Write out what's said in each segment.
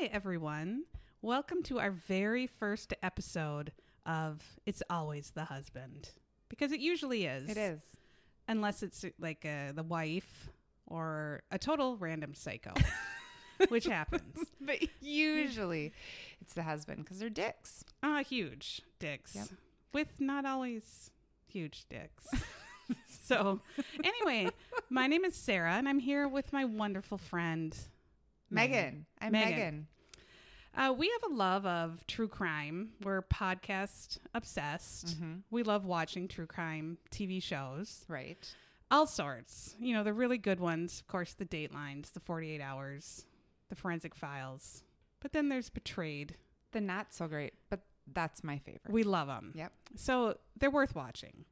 Hi, everyone. Welcome to our very first episode of It's Always the Husband. Because it usually is. It is. Unless it's like uh, the wife or a total random psycho, which happens. But usually it's the husband because they're dicks. Ah, huge dicks. Yep. With not always huge dicks. so, anyway, my name is Sarah, and I'm here with my wonderful friend, Megan. I'm Megan. Megan. Uh, we have a love of true crime. We're podcast obsessed. Mhm. We love watching true crime TV shows, Right. all sorts. You know, the really good ones, of course, the Datelines, the 48 Hours, the Forensic Files. But then there's Betrayed. The not so great, but that's my favorite. We love them. Yep. So they're worth watching.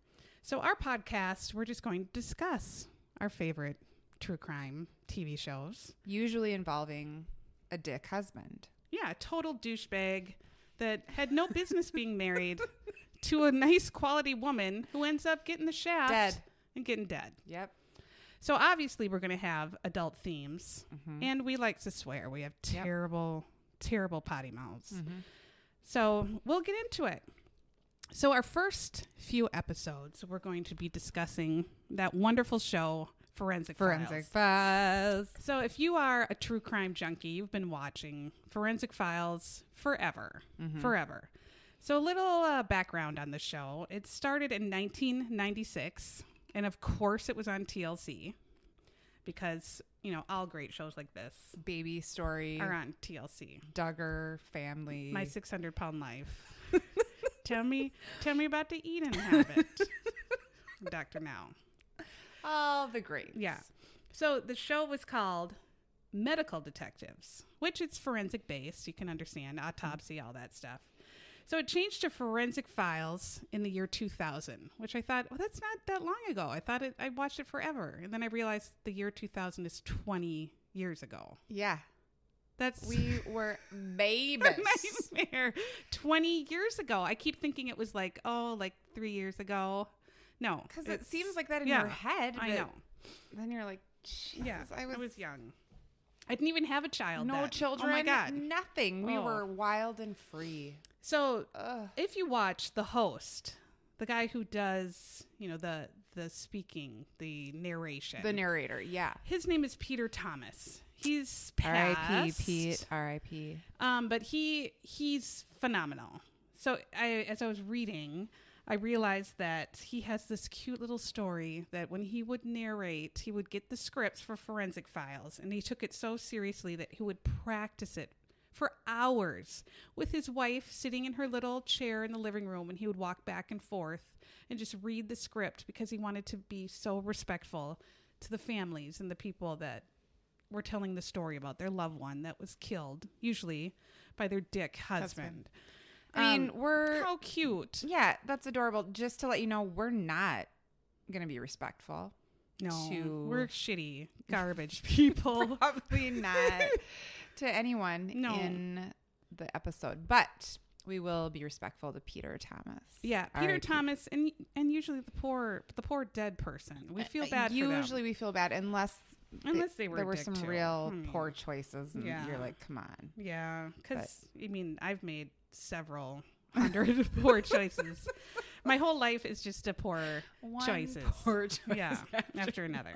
So, our podcast, we're just going to discuss our favorite true crime TV shows. Usually involving a dick husband. Yeah, a total douchebag that had no business being married to a nice quality woman who ends up getting the shaft Dead. and getting dead. Yep. So obviously we're going to have adult themes Mhm. and we like to swear. We have Yep. terrible terrible potty mouths. Mhm. So we'll get into it. So our first few episodes we're going to be discussing that wonderful show Forensic Forensic Files. So if you are a true crime junkie, you've been watching Forensic Files forever, Mhm. forever. So a little uh, background on the show. It started in 1996, and of course it was on TLC because, you know, all great shows like this Baby story. are on TLC. Duggar family. My 600 pound life. tell me, tell me about the eating habit. Dr. Now. All the greats. Yeah. So the show was called Medical Detectives, which it's forensic based. You can understand autopsy, all that stuff. So it changed to Forensic Files in the year 2000, which I thought, well, that's not that long ago. I thought it, I watched it forever, and then I realized the year 2000 is 20 years ago. Yeah. That's We were babies. nightmare. 20 years ago. I keep thinking it was like, oh, like three years ago. No, Because it seems like that in yeah, your head. I know. Then you're like, Jesus, Yeah, I was, young. I didn't even have a child. no then. children. Oh my god. Nothing. We Oh. were wild and free. So Ugh. if you watch the host, the guy who does, you know, the the speaking, the narration, The narrator. Yeah. his name is Peter Thomas. He's R.I.P. Pete. R.I.P. Um, but he he's phenomenal. So I, as I was reading, I realized that he has this cute little story that when he would narrate, he would get the scripts for Forensic Files, and he took it so seriously that he would practice it for hours with his wife sitting in her little chair in the living room, and he would walk back and forth and just read the script because he wanted to be so respectful to the families and the people that were telling the story about their loved one that was killed, usually by their dick husband. I mean, Um, we're how cute. yeah, that's adorable. Just to let you know, we're not gonna be respectful. No, to- we're shitty, garbage people. Probably not to anyone No. in the episode, but we will be respectful to Peter Thomas. yeah, Peter R.I.P. Thomas, and and usually the poor, the poor dead person. We feel Uh, bad. Usually, we feel bad unless unless they were. there were some too. real Hmm. poor choices, and Yeah. you're like, come on. Yeah, because I mean, I've made several hundred poor choices. My whole life is just a poor choices. poor choice yeah, after after another.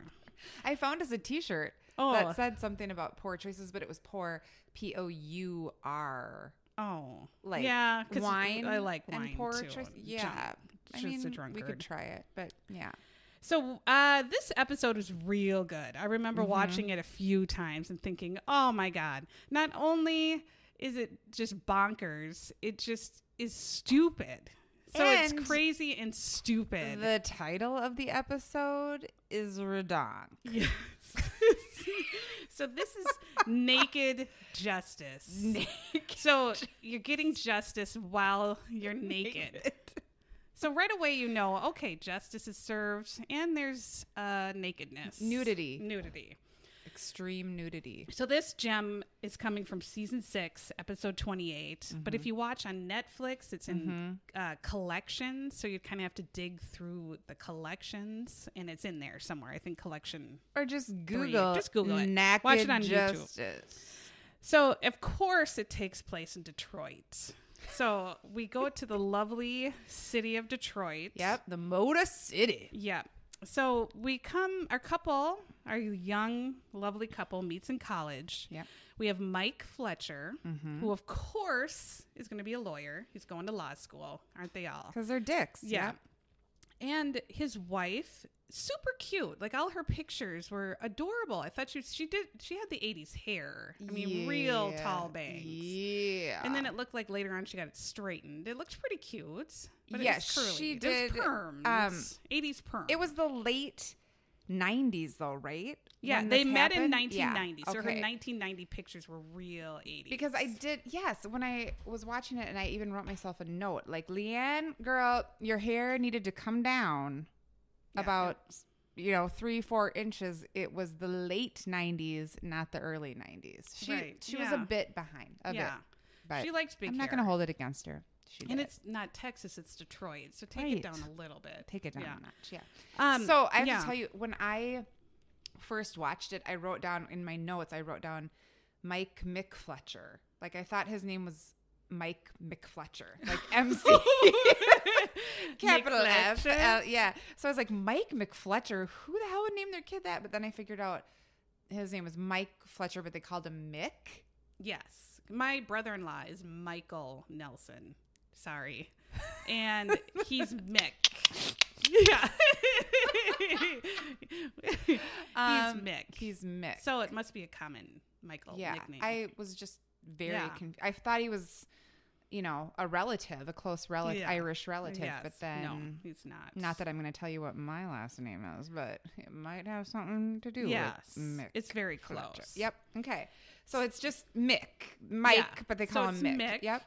I found as a T-shirt Oh, that said something about poor choices, but it was poor, P O U R, oh, like yeah, wine. I like wine and poor too. choice. Junk- Yeah, I just mean, we could try it, but yeah, So uh, this episode was real good. I remember Mhm. watching it a few times and thinking, "Oh my god!" Not only is it just bonkers, it just is stupid. So And it's crazy and stupid. the title of the episode is redonk. yes. so this is naked justice. Naked. So you're getting justice while you're naked. So right away you know, okay, justice is served, and there's uh, nakedness, Nudity. nudity. Extreme nudity. So this gem is coming from season six, episode twenty-eight. But if you watch on Netflix, it's in uh, collections, so you kind of have to dig through the collections, and it's in there somewhere. I think collection Or just Three. Google. Just Google it. Naked Watch it on YouTube. So, of course, it takes place in Detroit. So, we go to the lovely city of Detroit. Yep, the Motor City. Yeah. So, we come, our couple, our young, lovely couple meets in college. Yep. We have Mike Fletcher, mm-hmm. who, of course, is going to be a lawyer. He's going to law school, aren't they all? Because they're dicks. Yeah. Yep. And his wife, super cute. Like all her pictures were adorable. I thought she she did she had the 80s hair. I mean, real tall bangs. Yeah. And then it looked like later on she got it straightened. It looked pretty cute. But Yeah, it was curly. she It was did, perms. um, 80s perm. it was the late 90s, though, right? yeah, they met in happened? Yeah, 1990. So her 1990 pictures were real 80s. Because I did, yes, when I was watching it, and I even wrote myself a note like, Leanne, girl, your hair needed to come down Yeah, about, you know, three, four inches. It was the late 90s, not the early 90s. She, Right, she was a bit behind, a yeah. bit. But she likes big I'm not going to hold it against her. She And did. it's not Texas, it's Detroit. So take Right. it down a little bit. Take it down Yeah. a notch. Yeah. Um, so I have yeah. to tell you, when I first watched it, I wrote down in my notes, I wrote down Mike McFletcher. Like I thought his name was Mike McFletcher, like MC, capital F. McFletcher? Yeah. So I was like, Mike McFletcher. Who the hell would name their kid that? But then I figured out his name was Mike Fletcher, but they called him Mick. Yes. My brother in law is Michael Nelson. Sorry. And he's Mick. Yeah. he's Um, Mick. He's Mick. so it must be a common Michael yeah, nickname. I was just very Yeah. conf- I thought he was, you know, a relative, a close relative, Yeah. Irish relative. Yes. But then, no, he's not. not that I'm going to tell you what my last name is, but it might have something to do Yes. with Mick. It's very Fletcher. close. Yep. Okay. So it's just Mick, Mike, Yeah. but they So call him it's Mick. Mick. Yep.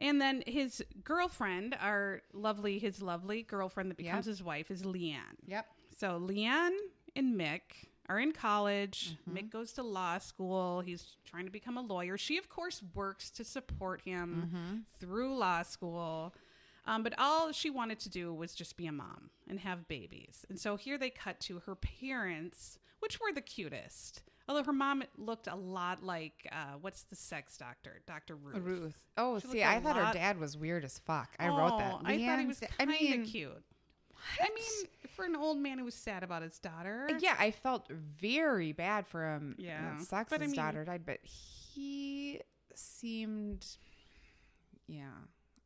And then his girlfriend, our lovely, his lovely girlfriend that becomes Yep. his wife, is Leanne. Yep. So Leanne and Mick are in college. Mm-hmm. Mick goes to law school. He's trying to become a lawyer. She, of course, works to support him Mm-hmm. through law school. Um, but all she wanted to do was just be a mom and have babies. And so here they cut to her parents, which were the cutest. Although her mom looked a lot like, uh, what's the sex doctor? Dr. Ruth. Ruth. Oh, She see, I thought her dad was weird as fuck. I wrote that. Oh, I thought he was kind of I mean, cute. I mean, for an old man who was sad about his daughter. Yeah, I felt very bad for him. Yeah. it sucks But I his mean- daughter died, but he seemed, yeah,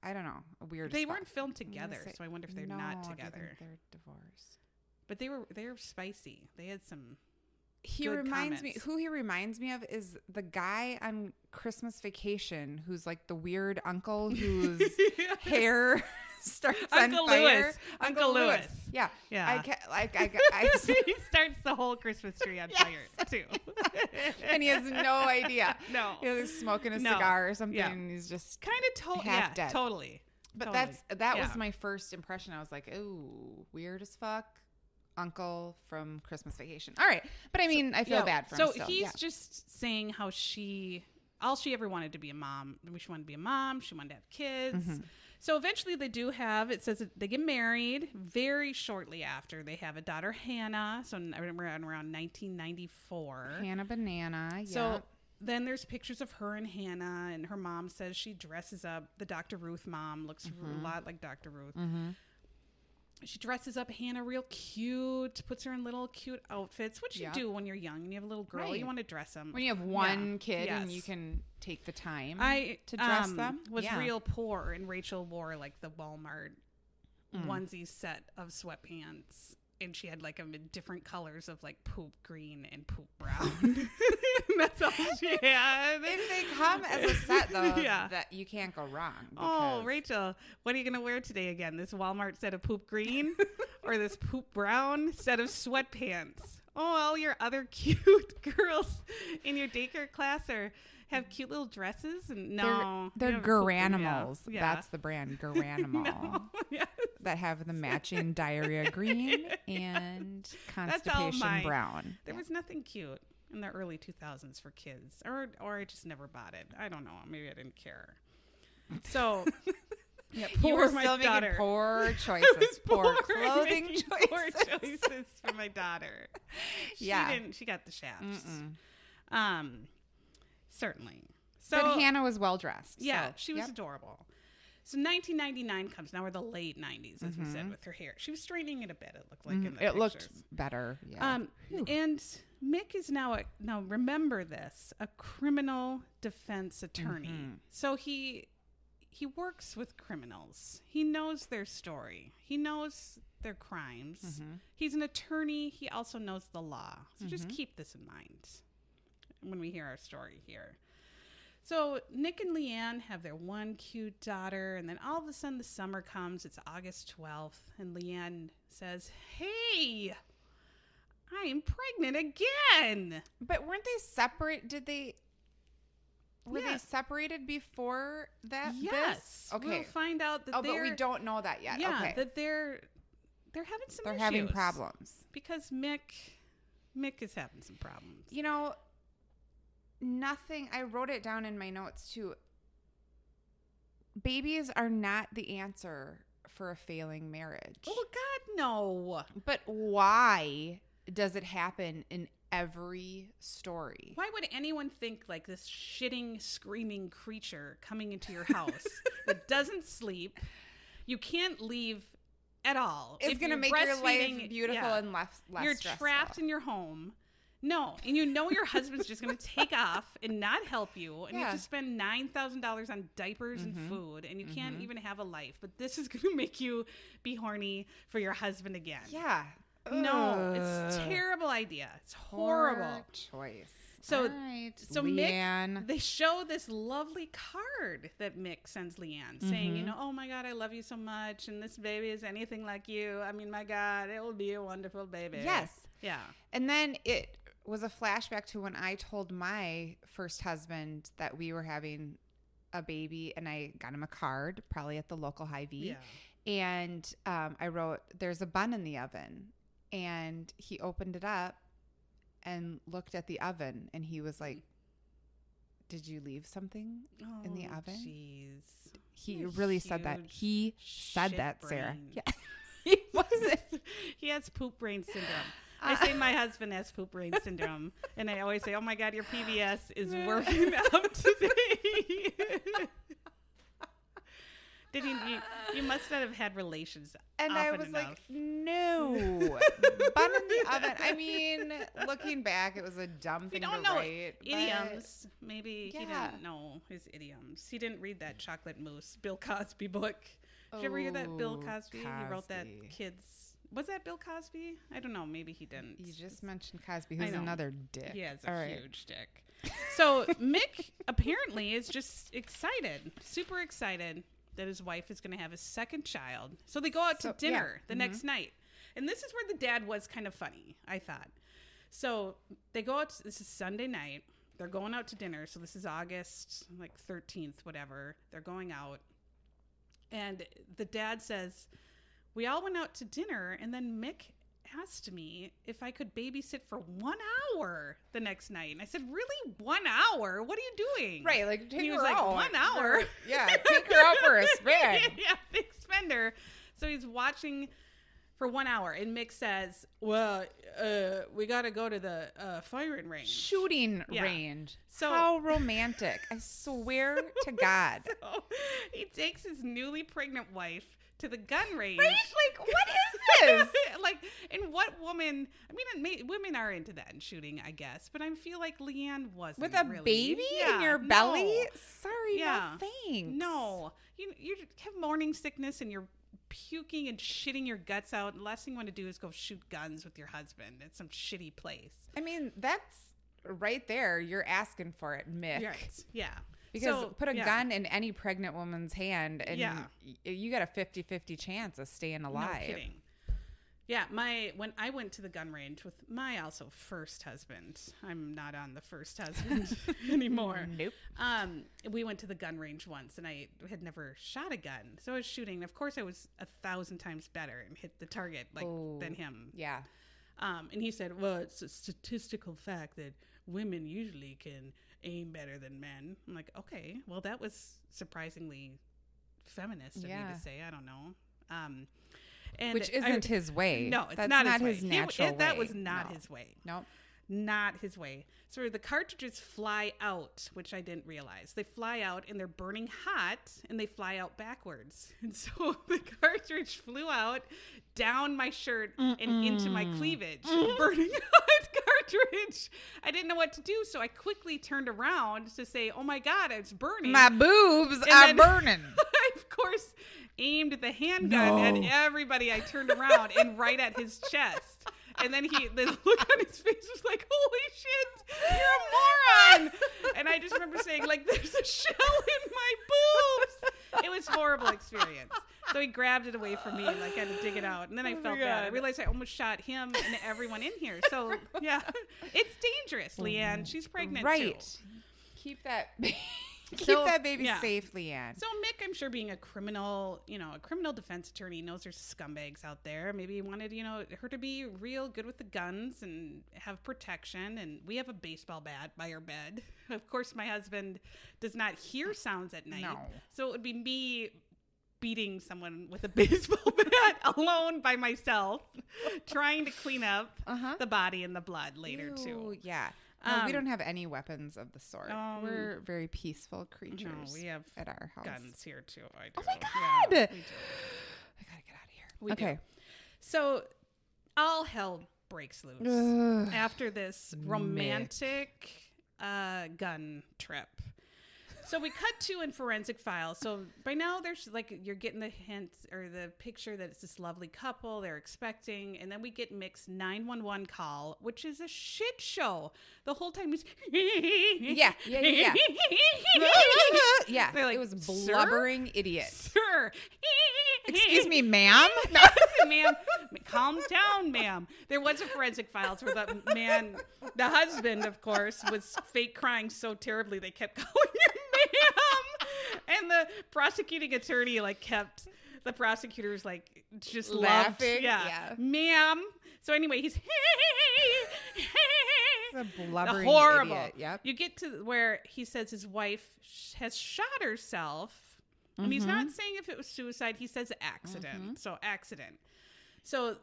I don't know, weird. They fuck. weren't filmed together, say- so I wonder if they're No, not I together. They're divorced. But they were they're spicy. They had some. He reminds me. Who he reminds me of is the guy on Christmas Vacation, who's like the weird uncle whose hair starts Uncle on fire. Lewis. Uncle Lewis. Yeah, Yeah. I ca- like I, I, he starts the whole Christmas tree on Yes. fire too. and he has no idea. No. He was smoking a No. cigar or something, Yeah. and he's just. kind of to- Half yeah, dead. totally. But Totally. that's that Yeah. was my first impression. I was like, "Ooh, weird as fuck." Uncle from Christmas Vacation. All right, but I mean, I feel Yeah, bad for so him. still. he's just saying how she all she ever wanted to be a mom. She wanted to be a mom. She wanted to have kids. Mm-hmm. So eventually they do have. It says that they get married very shortly after. They have a daughter Hannah. So around around 1994. Hannah Banana. Yeah. So then there's pictures of her and Hannah, and her mom says she dresses up. The Dr. Ruth mom looks Mm-hmm. a lot like Dr. Ruth. She dresses up Hannah real cute, puts her in little cute outfits, which you Yeah. do when you're young and you have a little girl. Right. You want to dress them. when you have one Yeah. kid and you can take the time I to dress um, them, was Yeah. real poor, and Rachel wore like the Walmart Mm. onesie set of sweatpants, and she had like them in different colors of like poop green and poop brown. That's all she had. If they come as a set though, Yeah. that you can't go wrong. Oh, Rachel, what are you going to wear today again? This Walmart set of poop green or this poop brown set of sweatpants? Oh, all your other cute girls in your daycare class are have cute little dresses and no, they're, they're yeah. That's the brand Garanimal no, yes. That have the matching diarrhea green and constipation brown. There was nothing cute in the early 2000s for kids, or or I just never bought it. I don't know. Maybe I didn't care. So, yeah, you poor were my still daughter. making poor choices, poor, Poor clothing choices. Poor choices for my daughter. She Yeah. didn't. She got the shafts. Mm-mm. Um. certainly. So but Hannah was well dressed. yeah, so, she was yep. adorable. So 1999 comes. Now we're the late 90s, as we Mhm. said, with her hair. She was straightening it a bit. It looked like in Mhm. the It looked better. Yeah. Um, and Mick is now a now remember this a criminal defense attorney. Mhm. So he he works with criminals. He knows their story. He knows their crimes. Mhm. He's an attorney. He also knows the law. So just Mhm. keep this in mind when we hear our story here. So Nick and Leanne have their one cute daughter, and then all of a sudden the summer comes. It's August 12th, and Leanne says, Hey, I am pregnant again. But weren't they separate? Did they? Were Yeah. they separated before that? yes. This? Okay. We'll find out that oh, but we don't know that yet. Yeah, okay. that they're they're having some They're having problems. because Mick Mick is having some problems. You know, nothing. I wrote it down in my notes too. Babies are not the answer for a failing marriage. Oh God, no! But why does it happen in every story? Why would anyone think like this shitting, screaming creature coming into your house that doesn't sleep? You can't leave at all. It's going to make your life beautiful yeah. and less, less you're stressful. trapped in your home. No, and you know your husband's just going to take off and not help you, and you have to spend nine thousand dollars on diapers and Mhm. food, and you can't Mhm. even have a life. But this is going to make you be horny for your husband again. Yeah. No, it's terrible idea. It's Poor horrible. choice. So- right, so Mick- Leanne. They show this lovely card that Mick sends Leanne saying, you Mhm. know, oh my God, I love you so much. And this baby is anything like you. I mean, my God, it will be a wonderful baby. yes. Yeah. And then it was a flashback to when I told my first husband that we were having a baby and I got him a card, probably at the local Hy-Vee. Yeah. And um, I wrote, There's a bun in the oven. And he opened it up and looked at the oven and he was like, Did you leave something? In the Oh, oven? Jeez. He A really said that. He said that, Sarah. brain. Yeah. he wasn't. he has poop brain syndrome. I say my husband has poop brain syndrome, and I always say, "Oh my God, your PBS is working out today." Did he? You, you must not have had relations. And I was enough. like, no. Bun in the oven. I mean, looking back, it was a dumb we thing don't to know write. idioms. Maybe he didn't know his idioms. He didn't read that Chocolate Mousse Bill Cosby book. Did you ever hear that Bill Oh, Cosby? He wrote that kids. Was that Bill Cosby? I don't know. Maybe he didn't. You just mentioned Cosby, who's another dick. He has a All right. huge dick. So Mick apparently is just excited, super excited that his wife is going to have a second child. So they go out So- to yeah. dinner the Mhm. next night. And this is where the dad was kind of funny, I thought. So they go out, this is Sunday night. They're going out to dinner. So this is August like 13th, whatever. They're going out. And the dad says, We all went out to dinner, and then Mick asked me if I could babysit for one hour the next night. And I said, Really? One hour? What are you doing? Right, like take he her was like, out. "One hour?" Yeah, take her out for a spin. yeah, big spender. So he's watching for one hour, and Mick says, Well, uh, we got to go to the uh, firing range. Shooting Yeah. range. So- How romantic! I swear to God. So he takes his newly pregnant wife to the gun range. Right? Like, what is this? like, and what woman? I mean, it may, women are into that in shooting, I guess, but I feel like Leanne wasn't With a really. baby Yeah, in your no. belly? Sorry, Yeah. no thanks. No, you you have morning sickness and you're puking and shitting your guts out. The last thing you want to do is go shoot guns with your husband at some shitty place. I mean, that's right there. You're asking for it, Mick. Yeah. Because So, put a yeah. gun in any pregnant woman's hand and Yeah. you got a 50-50 chance of staying alive. No kidding. Yeah, my when I went to the gun range with my also first husband. I'm not on the first husband anymore. Nope. Um, we went to the gun range once, and I had never shot a gun, so I was shooting. Of course, I was a thousand times better and hit the target like Oh. than him. Yeah. Um, and he said, "Well, it's a statistical fact that women usually can aim better than men." I'm like, "Okay, well, that was surprisingly feminist of me to say. I don't know." Um, and Which isn't his way. no, it's That's not, not, his, his way. He- natural it- That was not No. his way. Nope. Not his way. So the cartridges fly out, which I didn't realize. They fly out and they're burning hot and they fly out backwards. And so the cartridge flew out down my shirt and into my cleavage, burning hot cartridge. I didn't know what to do, so I quickly turned around to say, "Oh my god, it's burning." My boobs And are then- burning. I, of course, aimed the handgun No. at everybody I turned around and right at his chest. And then he, the look on his face was like, "Holy shit, you're a moron!" And I just remember saying, "Like, there's a shell in my boobs." It was horrible experience. So he grabbed it away from me and like had to dig it out. And then I Oh felt bad. I realized I almost shot him and everyone in here. So yeah, it's dangerous, Leanne. She's pregnant right. too. Keep that. Keep So, that baby yeah. safe, Leanne. So Mick, I'm sure being a criminal, you know, a criminal defense attorney knows there's scumbags out there. Maybe he wanted, you know, her to be real good with the guns and have protection. And we have a baseball bat by her bed. Of course, my husband does not hear sounds at night. No. So it would be me beating someone with a baseball bat alone by myself, trying to clean up Uh-huh. the body and the blood later Ew, too. Yeah. No, we Um, don't have any weapons of the sort. um, We're very peaceful creatures. No, we have at our house. guns here too. I do. Oh my Yeah, God! we do. I gotta get out of here. We do. okay. So all hell breaks loose Ugh. after this romantic uh, gun trip. So we cut to in forensic files. So by now there's like you're getting the hint or the picture that it's this lovely couple they're expecting, and then we get Mick's 911 call, which is a shit show. The whole time he's Yeah, yeah, yeah, yeah, They're like, it was "Sir?" blubbering idiot. Sir, Excuse me, ma'am. ma'am, calm down, ma'am. There was a forensic files where the man, the husband, of course, was fake crying so terribly they kept calling him and the prosecuting attorney like kept the prosecutors like just loved, Laughing, yeah, yeah. ma'am. So anyway, he's a blubbering horrible. idiot. Yep. You get to where he says his wife sh- has shot herself. And he's Mm-hmm. not saying if it was suicide, he says accident. So, accident. So,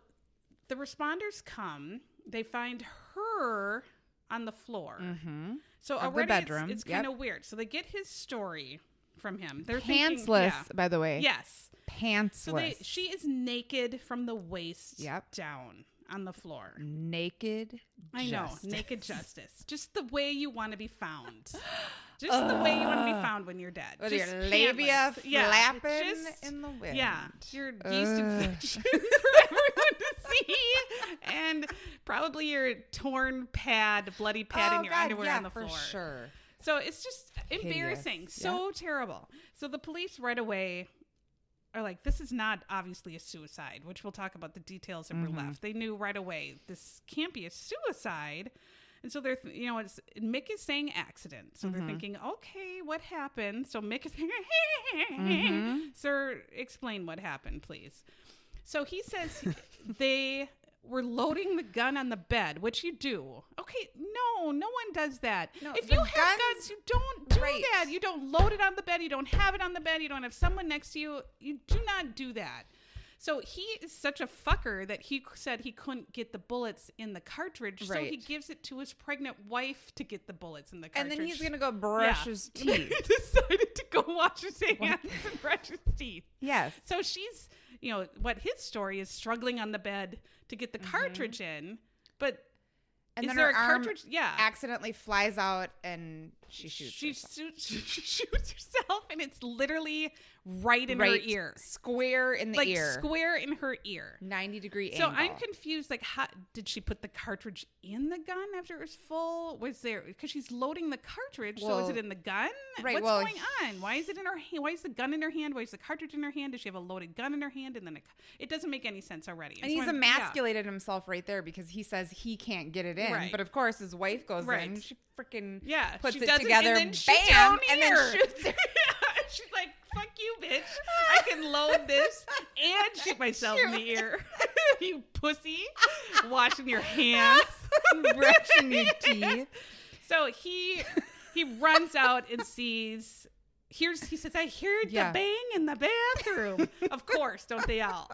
the responders come, they find her on the floor. Mm-hmm. So, Of the already bedroom, it's, it's kind of weird. So, they get his story from him. They're thinking- Pantsless, yeah. by the way. Yes. Pantsless. So, they, she is naked from the waist Yep. down on the floor. naked. I know, naked justice. Just the way you want to be found. Just the way you want to be found when you're dead. With Just your labia. Yeah, flapping just- in the wind. Yeah, your yeast infection for everyone to see, and probably your torn pad, bloody pad oh, in your God, underwear yeah, on the for floor. sure. So it's just embarrassing, Hideous. so terrible. So the police right away are like, "This is not obviously a suicide," which we'll talk about the details that Mm-hmm. were left. They knew right away this can't be a suicide, and so they're, th- you know, it's Mick is saying accident, so Mm-hmm. they're thinking, "Okay, what happened?" So Mick is, Mm-hmm. "Sir, explain what happened, please." So he says they were loading the gun on the bed, which you do. Okay, no, no one does that. No, if you have guns- guns, you don't do Right. that. You don't load it on the bed. You don't have it on the bed. You don't have someone next to you. You do not do that. So he is such a fucker that he said he couldn't get the bullets in the cartridge. So he gives it to his pregnant wife to get the bullets in the cartridge. And then he's gonna go brush Yeah. his he decided to go wash his hands and brush his teeth. yes. So she's, you know, what his story is struggling on the bed to get the cartridge in, but Mm-hmm. And is then there her a cartridge? Yeah. accidentally flies out and she shoots. she, herself. shoots, she shoots herself, and it's literally right in her ear, square in the like ear, square in her ear. ninety degree angle. So angle. I'm confused. Like, how did she put the cartridge in the gun after it was full? Was there because she's loading the cartridge? so is it in the gun? right, What's well, going on? Why is it in her hand? Why is the gun in her hand? Why is the cartridge in her hand? Does she have a loaded gun in her hand? And then it, it doesn't make any sense already. And so he's I'm- yeah. emasculated himself right there because he says he can't get it in. Right. But of course, his wife goes Right. in. She freaking Yeah, puts it together, and then bam, and then shoots her. Yeah, She's like, "Fuck you, bitch! I can load this and shoot myself in the ear." you pussy, washing your hands, brushing your teeth. So he he runs out and sees. Here's he says, "I heard Yeah. the bang in the bathroom." of course, don't they all?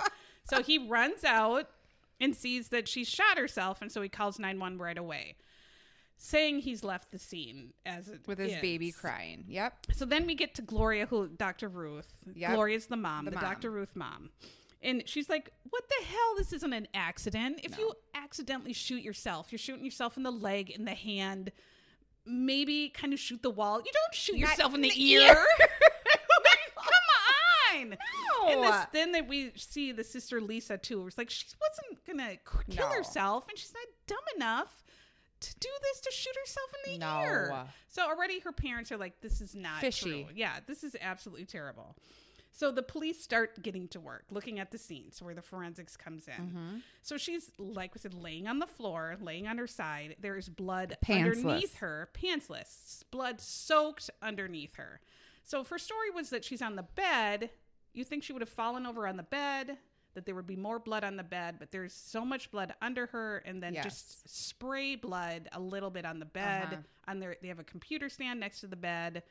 So he runs out and sees that she shot herself, and so he calls nine one right away. Saying he's left the scene as it with his is. baby crying. Yep. So then we get to Gloria, who Dr. Ruth. Yep. Gloria's the mom, the, The mom. Dr. Ruth mom. And she's like, What the hell? This isn't an accident. If No. you accidentally shoot yourself, you're shooting yourself in the leg, in the hand, maybe kind of shoot the wall. You don't shoot Not yourself in the, the ear. ear. Come on. And No. this, then that we see the sister Lisa too. It's like she wasn't gonna kill No. herself, and she's not dumb enough to do this to shoot herself in the No. ear. So already her parents are like, "This is not Fishy. true. Yeah, this is absolutely terrible." So the police start getting to work, looking at the scenes where the forensics comes in. Mm-hmm. So she's, like we said, laying on the floor, laying on her side. There is blood Pantsless. underneath her, pantsless, blood soaked underneath her. So if her story was that she's on the bed, you think she would have fallen over on the bed, that there would be more blood on the bed, but there's so much blood under her, and then Yes. just spray blood a little bit on the bed. Uh-huh. On their, they have a computer stand next to the bed.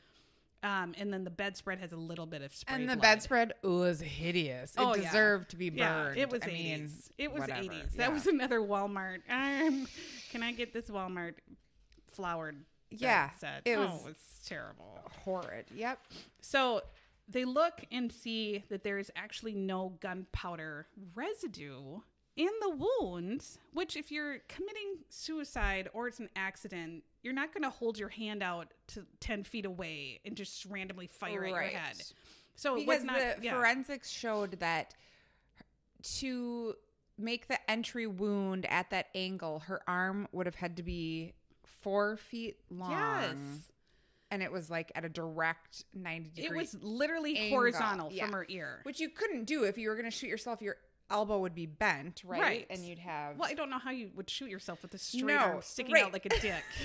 Um, and then the bedspread has a little bit of spray And the blood. bedspread was hideous. It Oh, yeah. deserved to be burned. Yeah, it was I 80s. mean, it was whatever. 80s. Yeah. That was another Walmart. Um, can I get this Walmart flowered? Yeah, set? it oh, was- it's terrible. horrid. Yep. So they look and see that there is actually no gunpowder residue in the wounds, which, if you're committing suicide or it's an accident, you're not going to hold your hand out to 10 feet away and just randomly fire at your head. So it because was not. the yeah. forensics showed that to make the entry wound at that angle, her arm would have had to be four feet long. Yes. And it was like at a direct 90 degree. It was literally angle, horizontal yeah. from her ear. Which you couldn't do if you were going to shoot yourself. Your elbow would be bent, right? Right. And you'd have. Well, I don't know how you would shoot yourself with a straight No, arm sticking right. out like a dick.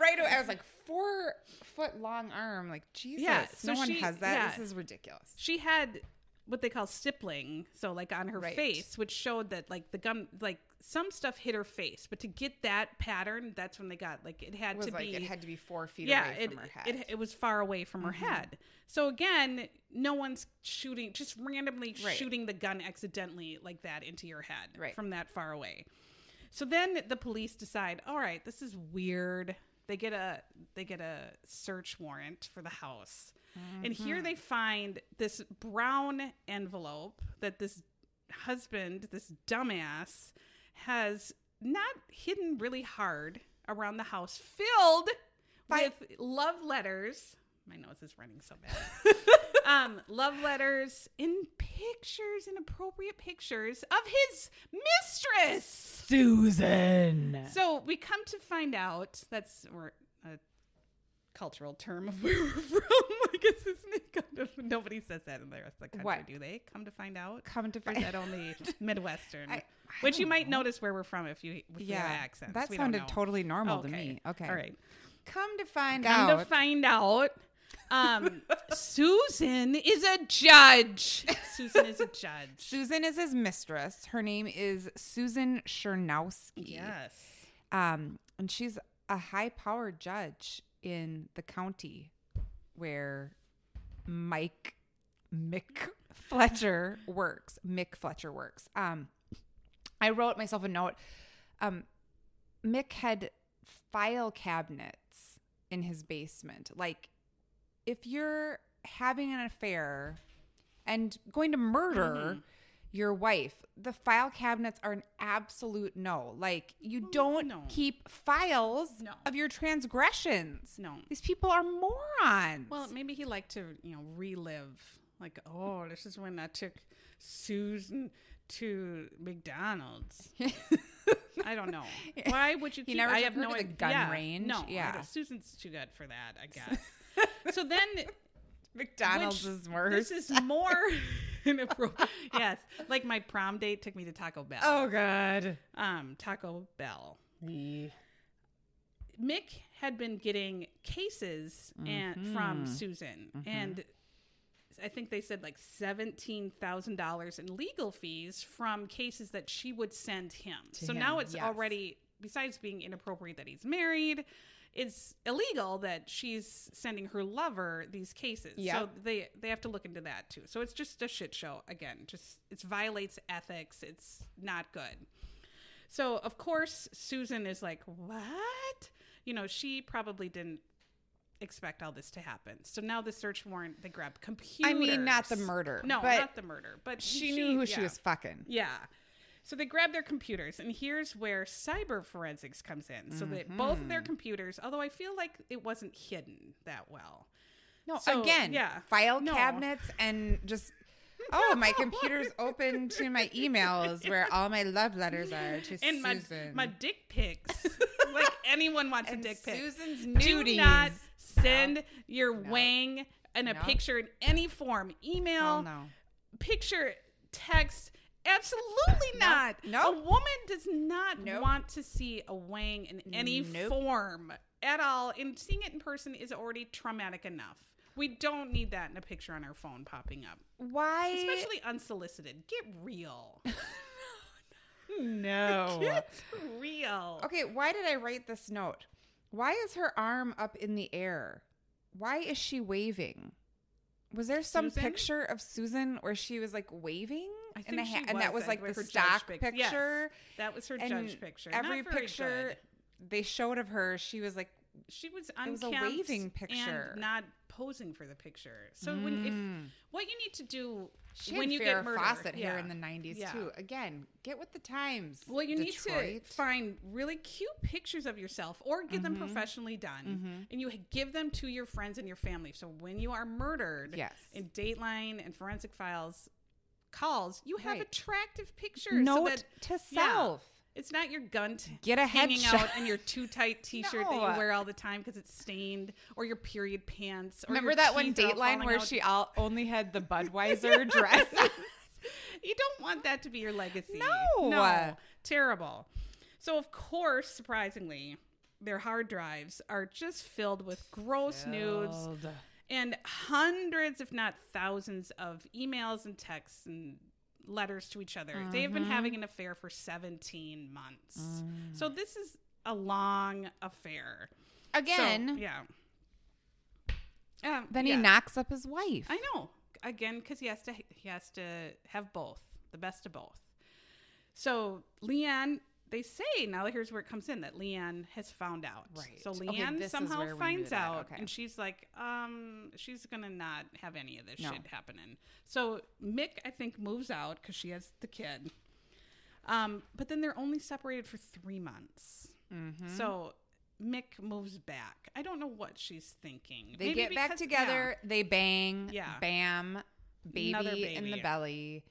right away. I was like, four foot long arm. Like, Jesus. Yeah, so no one she- has that. yeah. This is ridiculous. she had what they call stippling, so like on her Right. face, which showed that like the gum, like some stuff hit her face, but to get that pattern, that's when they got like it had It was to like be. it had to be four feet yeah, away it, from her head. It, it was far away from her mm-hmm. head. So again, no one's shooting, just randomly Right. shooting the gun accidentally like that into your head Right. from that far away. So then the police decide, all right, this is weird. They get a they get a search warrant for the house. And Mm-hmm. here they find this brown envelope that this husband, this dumbass, has not hidden really hard around the house, filled By- with love letters. My nose is running so bad. um, love letters in pictures, inappropriate pictures of his mistress. Susan. So we come to find out that's or a cultural term of where we're from. I guess isn't it kind of nobody says that in the rest of the country, What? do they? Come to find out, Come to or find that only Midwestern? I- I Which you don't might know. notice where we're from if you with your accents. that We don't sounded know. totally normal to me. Okay. all right. Come to find out. Come out. to find out, um, Susan is a judge. Susan is a judge. Susan is his mistress. Her name is Susan Chernowski. Yes. Um, and she's a high-powered judge in the county where Mike Mick Fletcher works. Mick Fletcher works. Um, I wrote myself a note. Um, Mick had file cabinets in his basement. Like, if you're having an affair and going to murder Mhm. your wife, the file cabinets are an absolute no. Like, you don't no. keep files No. of your transgressions. No. These people are morons. Well, maybe he liked to, you know, relive. Like, oh, this is when I took Susan to McDonald's. I don't know. Why would you? He never I have no the gun Yeah, range? No, Yeah. Susan's too good for that, I guess. So then, McDonald's which- is worse. This is more inappropriate. yes, like my prom date took me to Taco Bell. oh god. um, Taco Bell. Mick had been getting cases and from. Susan, Mhm. and I think they said like seventeen thousand dollars in legal fees from cases that she would send him. To so now it's yes. already besides being inappropriate that he's married. It's illegal that she's sending her lover these cases. So they they have to look into that too. So it's just a shit show again. Just it violates ethics. It's not good. So, of course, Susan is like, What? You know, she probably didn't expect all this to happen. So now the search warrant, they grab computers. I mean, not the murder. No, not the murder. But she, knew who she was fucking. Yeah. So they grab their computers, and here's where cyber forensics comes in. So that both of Mm-hmm. their computers, although I feel like it wasn't hidden that well. No, So, again, yeah. file No. cabinets and just. Oh, my computer's open to my emails where all my love letters are to And my, Susan. my dick pics. like anyone wants and a dick pic. Susan's Do not send your No. wang and a No. picture in any form. Email, no. picture, text. Absolutely not. Nope. A woman does not Nope. want to see a wang in any Nope. form at all. And seeing it in person is already traumatic enough. We don't need that in a picture on our phone popping up, Why? especially unsolicited. Get real. no. Get real. Okay, why did I write this note? Why is her arm up in the air? Why is she waving? Was there some Susan? picture of Susan where she was like waving? I and, think ha- she and that was, like the her judge stock pic- yes. picture. That was her And judge picture. Every picture good. they showed of her, she was like, she was It was a waving picture. and not posing for the picture. So when if mm. what you need to do she when you Farrah get murdered, Fawcett yeah. hair in the '90s Yeah. too. Again, get with the times. Well, you need to find really cute pictures of yourself or get them Mhm. professionally done. Mhm. And you give them to your friends and your family. So when you are murdered Yes. in Dateline and Forensic Files calls, you have Right. attractive pictures. Note so that to yeah. self. it's not your gun t- Get a hanging headshot. out in your too tight t-shirt that you wear all the time because it's stained or your period pants. Or Remember that one Dateline where out. she all only had the Budweiser dress? you don't want that to be your legacy. No. No. Terrible. So, of course, surprisingly, their hard drives are just filled with gross nudes and hundreds, if not thousands, of emails and texts and letters to each other. They have been having an affair for 17 months. Mm. So, this is a long affair. So, Again, yeah. Um, then yeah. he knocks up his wife. I know. Again, because he has to he has to have both, the best of both. So Leanne, they say now here's where it comes in that Leanne has found out. Right. So Okay, Leanne is somehow finds out, Okay. and she's like, um, she's gonna not have any of this No. shit happening. So Mick, I think, moves out because she has the kid. Um, but then they're only separated for three months. Mhm. So Mick moves back. I don't know what she's thinking. They Maybe get back because- yeah. together. They bang. Yeah. Bam. Baby, Another in the belly.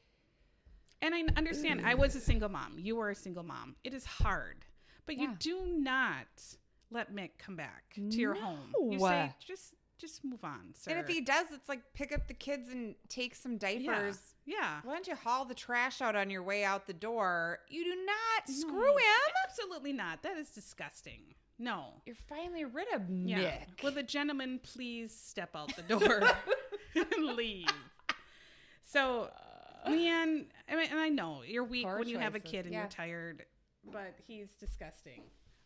And I understand I was a single mom. You were a single mom. It is hard. But you do not let Mick come back to your home. You No. say just just move on, sir. And if he does, it's like pick up the kids and take some diapers. yeah. Why don't you haul the trash out on your way out the door? You do not screw No, him. Absolutely not. That is disgusting. No. You're finally rid of Yeah. Nick. Will the gentleman please step out the door and leave? So, Leanne, I mean, and I know you're weak Poor when you have a choices, kid and yeah. you're tired, but he's disgusting.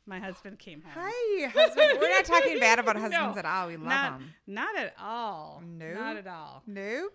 My husband came home. Hi, husband. We're not talking bad about No, husbands at all. We love not, them. Not at all. No. Not at all. No.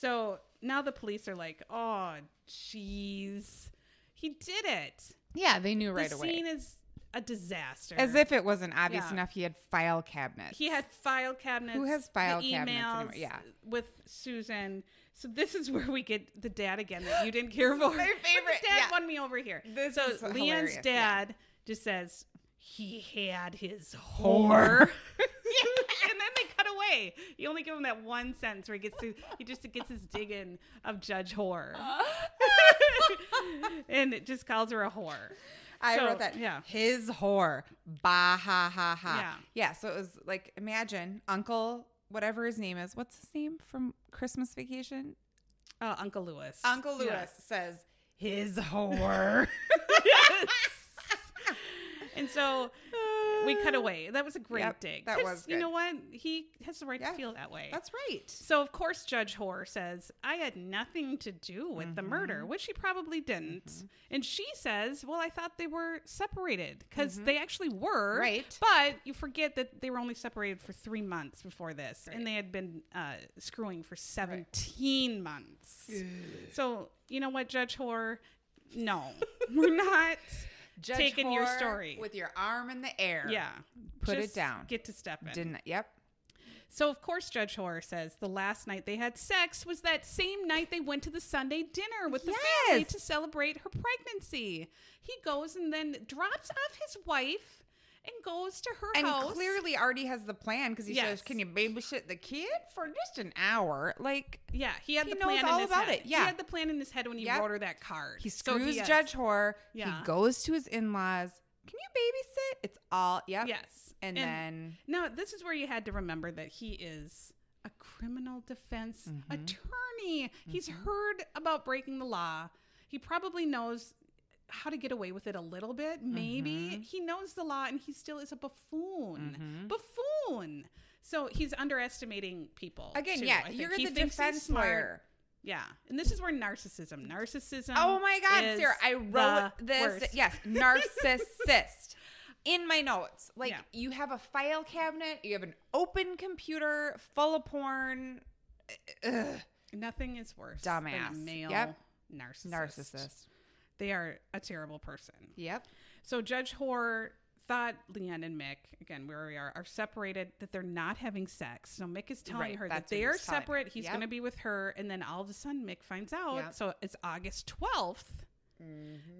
So now the police are like, oh, jeez. He did it. Yeah, they knew right away. the away. scene is a disaster. As if it wasn't obvious Yeah. enough he had file cabinets. he had file cabinets. Who has file the cabinets anymore? Yeah. With Susan. So this is where we get the dad again that you didn't care for. My But favorite, dad yeah. won me over here. This so is Leanne's hilarious, yeah. dad just says he had his whore. and then they cut away. You only give him that one sentence where he gets to he just gets his dig in of Judge Whore. and it just calls her a whore. I So, wrote that. yeah. His whore. Bah ha ha ha. Yeah. Yeah. So it was like imagine Uncle whatever his name is. What's his name from Christmas Vacation? Uh, Uncle Lewis. Uncle Lewis Yes. says his whore. Yes. and so we cut away. That was a great Yep, dig. that was You know what? He has the right Yeah, to feel that way. That's right. So of course Judge Whore says I had nothing to do with the Mm-hmm. murder, which he probably didn't. And she says, "Well, I thought they were separated because they actually were, Mm-hmm. Right. But you forget that they were only separated for three months before this, and they had been uh, screwing for seventeen months. So you know what, Judge Whore, no, we're not Judge taking your story. with your arm in the air. Yeah. Put it down. Get to step in. Didn't yep. So, of course, Judge Whore says the last night they had sex was that same night they went to the Sunday dinner with the family to celebrate her pregnancy. He goes and then drops off his wife and goes to her And house. clearly already has the plan because he Yes. says, "Can you babysit the kid for just an hour?" Like yeah, he had He the knows plan all in his about head. it, yeah. he had the plan in his head when he Yep. wrote her that card. he So screws has- Judge Hoare. Yeah. He goes to his in-laws. Can you babysit? It's all yep. Yes, And, then Now, this is where you had to remember that he is a criminal defense Mm-hmm. attorney. He's heard about breaking the law. He probably knows how to get away with it a little bit. Maybe Mm-hmm. he knows the law and he still is a buffoon. Buffoon. So he's underestimating people. again, too, yeah, you're He the defense lawyer. Yeah. And this is where narcissism, narcissism. Oh my God, Sarah! I wrote this. worst. Yes, narcissist. In my notes, like Yeah. you have a file cabinet, you have an open computer full of porn. Ugh. Nothing is worse Dumbass. than male Yep. narcissist. Narcissist. They are a terrible person. Yep. So Judge Hoare thought Leanne and Mick, again where we are, are separated, that they're not having sex. So Mick is telling Right, her that they are telling her. separate. He's Yep. going to be with her, and then all of a sudden Mick finds out. Yep. So it's August 12th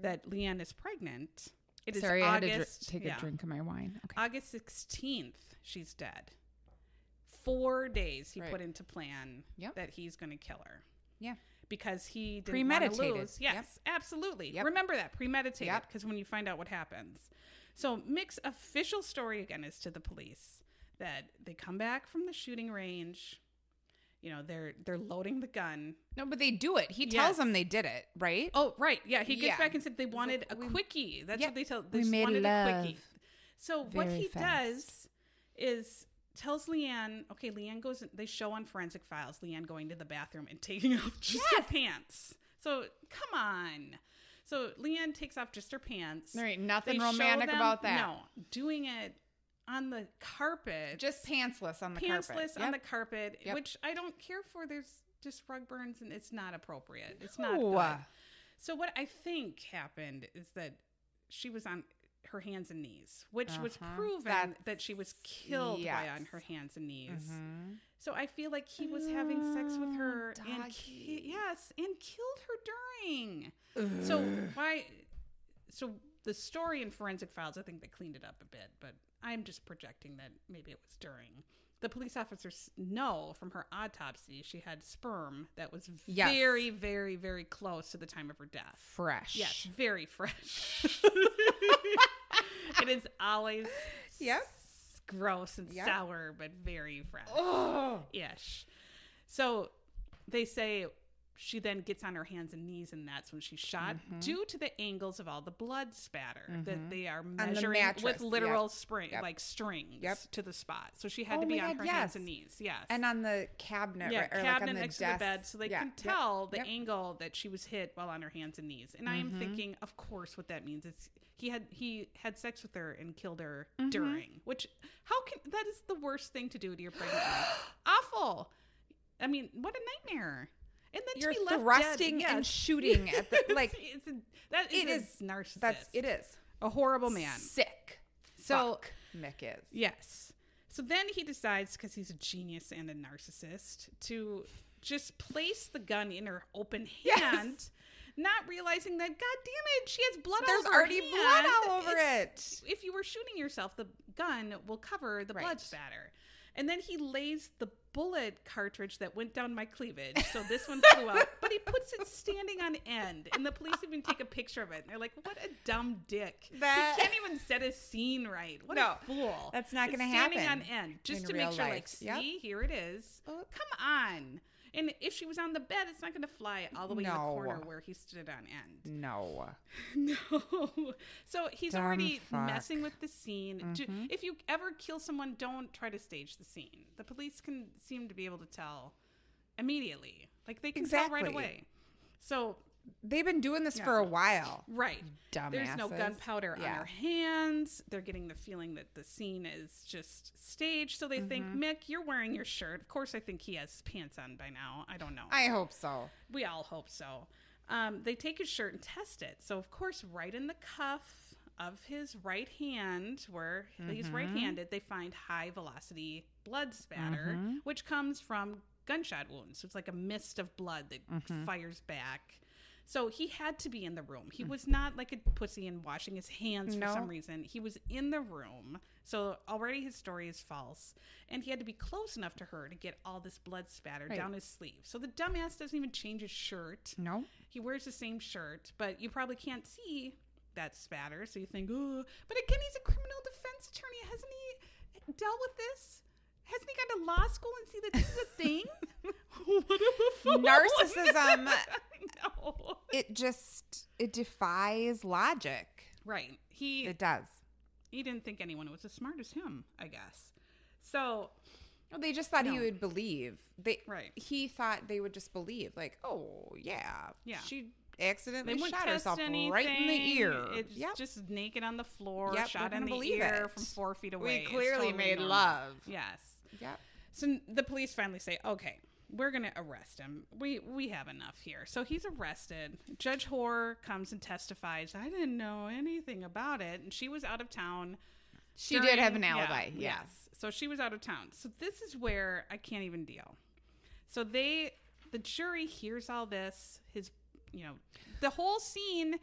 that Leanne is pregnant. It is Mm-hmm. Sorry, I had to August. dr- take yeah. a drink of my wine. Okay. August 16th, she's dead. Four days he Right. put into plan Yep. that he's going to kill her. Yeah. Because he didn't Premeditated. Lose. Yes, absolutely. Yep. Remember that premeditated. Yep. Because when you find out what happens, so Mick's official story again is to the police that they come back from the shooting range. You know they're they're loading the gun. No, but they do it. He tells Yes. them they did it, right? Oh right, yeah. He gets Yeah. back and said they wanted a we- quickie. That's Yep. what they tell. They We just made wanted a quickie. love So what he fast. does is tells Leanne, okay, Leanne goes, they show on forensic files Leanne going to the bathroom and taking off just her pants. So come on. So Leanne takes off just her pants. There ain't nothing They romantic them- about that. No, doing it on the carpet, Just pantsless on the pantsless carpet. Pantsless on the carpet, Yep. which I don't care for. There's just rug burns and it's not appropriate. It's not No. good. So what I think happened is that she was on her hands and knees, which was Uh-huh. proven That's- that she was killed by on her hands and knees. Mhm. So I feel like he was having sex with her and ki- yes, and killed her during. So why? So the story in forensic files, I think they cleaned it up a bit, but I'm just projecting that maybe it was during. The police officers know from her autopsy she had sperm that was Yes. very, very, very close to the time of her death. Fresh. Yes, very fresh. it is always Yep. s- gross and Yep. sour, but very fresh Oh. ish. So they say she then gets on her hands and knees, and that's when she's shot Mm-hmm. due to the angles of all the blood spatter that they are measuring mattress, with literal yep. spring, Yep. like strings Yep. to the spot. So she had Oh to be on God, her hands and knees. Yes. And on the cabinet, yeah, right? Or cabinet like on the next desk. to the bed, so they Yeah, can tell the angle that she was hit while on her hands and knees. And I Mm-hmm. am thinking, of course, what that means is he had he had sex with her and killed her Mm-hmm. during. Which how can that is the worst thing to do to your pregnant wife. Awful. I mean, what a nightmare. And then You're to thrusting and yes. shooting at the like. it's a, that is It is- narcissist. That's it is a horrible man. sick. So Fuck Mick is. Yes. So then he decides, because he's a genius and a narcissist, to just place the gun in her open Yes. hand, not realizing that, God damn it, she has blood There's all over already hand. blood all over It's- it. If you were shooting yourself, the gun will cover the blood spatter. And then he lays the bullet cartridge that went down my cleavage. So this one flew out, but he puts it standing on end. And the police even take a picture of it. And they're like, what a dumb dick. That- he can't even set a scene right. What No, a fool. that's not gonna happen. standing on end just to make sure, like, see, Yep. here it is. Oh. Come on. And if she was on the bed, it's not going to fly all the way in the corner where he stood on end. No. No. So he's Dumb already fuck. Mm-hmm. messing with the scene. Do, if you ever kill someone, don't try to stage the scene. The police can seem to be able to tell immediately. Like they can tell right away. So, They've been doing this Yeah. for a while. right. Dumbasses. There's no gunpowder on Yeah. her hands. They're getting the feeling that the scene is just staged. So they think, Mm-hmm. Mick, you're wearing your shirt. Of course, I think he has pants on by now. I don't know. I hope so. we all hope so. Um, they take his shirt and test it. So, of course, right in the cuff of his right hand, where he's Mhm. right handed, they find high velocity blood spatter, Mhm. which comes from gunshot wounds. So, it's like a mist of blood that Mhm. fires back. So, he had to be in the room. He mm. was not like a pussy and washing his hands for No. some reason. He was in the room. So, already his story is false. And he had to be close enough to her to get all this blood spatter Right. down his sleeve. So, the dumbass doesn't even change his shirt. No. He wears the same shirt, but you probably can't see that spatter, so you think, oh. But again, he's a criminal defense attorney. Hasn't he dealt with this? Hasn't he gone to law school and see that this is a thing? what a buffoon. Narcissism. no. It just it defies logic. Right. He It does. he didn't think anyone was as smart as him, I guess. So, Well, they just thought he would believe. They Right. He thought they would just believe, like, oh yeah, Yeah. she accidentally wouldn't shot herself anything. right in the ear. It's Yep. just naked on the floor, Yep, shot in the ear it. from four feet away. we clearly totally made normal. love. Yes. Yep. So the police finally say, "Okay, we're going to arrest him. We we have enough here." So he's arrested. Judge Hoare comes and testifies, "I didn't know anything about it." And she was out of town. She did have during- an yeah, alibi. Yeah. Yes. So she was out of town. So this is where I can't even deal. So they the jury hears all this, his you know, the whole scene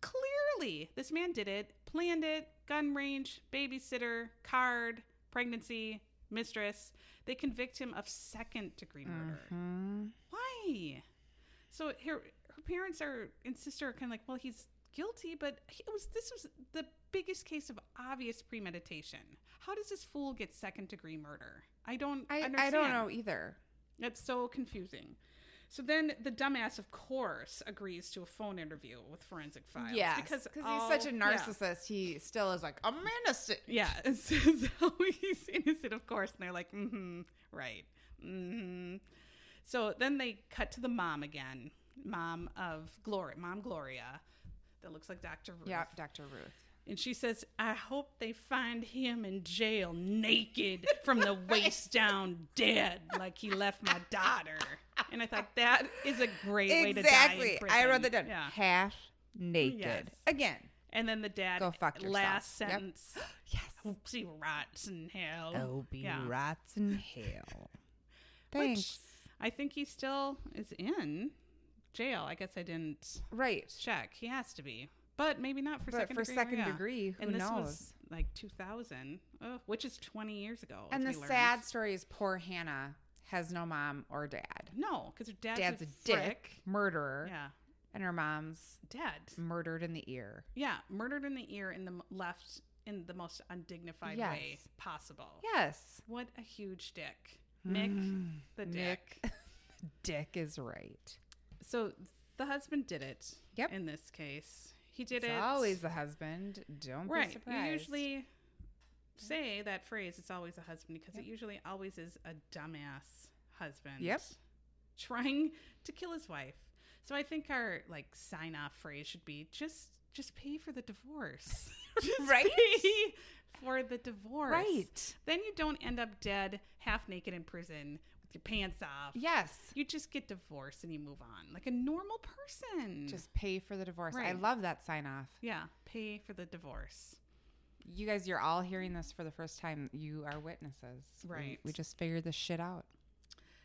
clearly this man did it, planned it, gun range, babysitter, card, pregnancy, mistress. They convict him of second degree murder. Mhm. Why? So her her parents are and sister are kind of like, well, he's guilty, but he- it was this was the biggest case of obvious premeditation. How does this fool get second degree murder? I don't. I. I don't know either. That's so confusing. So then the dumbass, of course, agrees to a phone interview with Forensic Files. Yeah, because all- he's such a yeah. narcissist. He still is like, I'm innocent. Yeah, says how he's innocent, of course. And they're like, mm-hmm, right. Mm-hmm. So then they cut to the mom again, mom of Gloria, mom Gloria, that looks like Dr. Ruth. Yeah, Dr. Ruth. And she says, I hope they find him in jail naked from the waist down, dead, like he left my daughter. And I thought that is a great way to die. Exactly. I wrote that down. Yeah. Half naked. Yes. Again. And then the dad, Go fuck yourself. last Yep. sentence, Yes. hopes he rots in hell. Oh, be Yeah. rats in hell. Thanks. I think he still is in jail. I guess I didn't right. check. He has to be, but maybe not for But second for degree. second yeah. degree, who and this knows? was like 2000, oh, which is 20 years ago. and the sad story is poor Hannah has no mom or dad. no, because her dad's, Dad's a, a dick, murderer, Yeah, and her mom's dead. murdered in the ear. Yeah, murdered in the ear in the left in the most undignified way possible. Yes. What a huge dick, Mick, Mm, the dick. Nick. Dick is right. So the husband did it. Yep. In this case, he did It's it. always the husband. Don't be surprised. Usually say that phrase. It's always a husband because it usually always is a dumbass husband. Yep. Trying to kill his wife. So I think our like sign off phrase should be just just pay for the divorce. Right? pay for the divorce. right. Then you don't end up dead, half naked in prison with your pants off. Yes. You just get divorced and you move on like a normal person. Just pay for the divorce. I love that sign off. yeah, pay for the divorce. You guys, you're all hearing this for the first time. You are witnesses. Right. We, just figured this shit out.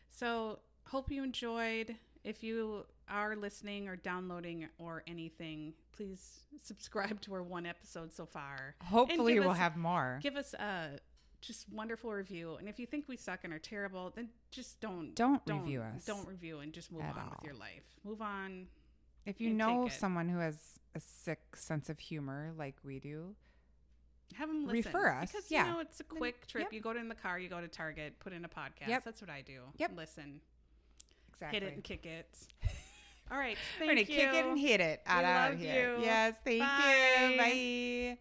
So, hope you enjoyed. If you are listening or downloading or anything, please subscribe to our one episode so far. Hopefully, we'll us- have more. Give us a just wonderful review. And if you think we suck and are terrible, then just don't Don't review us Don't review and just move on all. with your life. Move on. If you know someone who has a sick sense of humor like we do, Have them listen. Refer us, because yeah. you know it's a quick trip. yep. You go to in the car, you go to Target, put in a podcast. Yep. That's what I do. Yep. Listen, exactly. hit it and kick it. All right. We're gonna you. kick it and hit it out We out love here. you. Yes, thank Bye. you. Bye.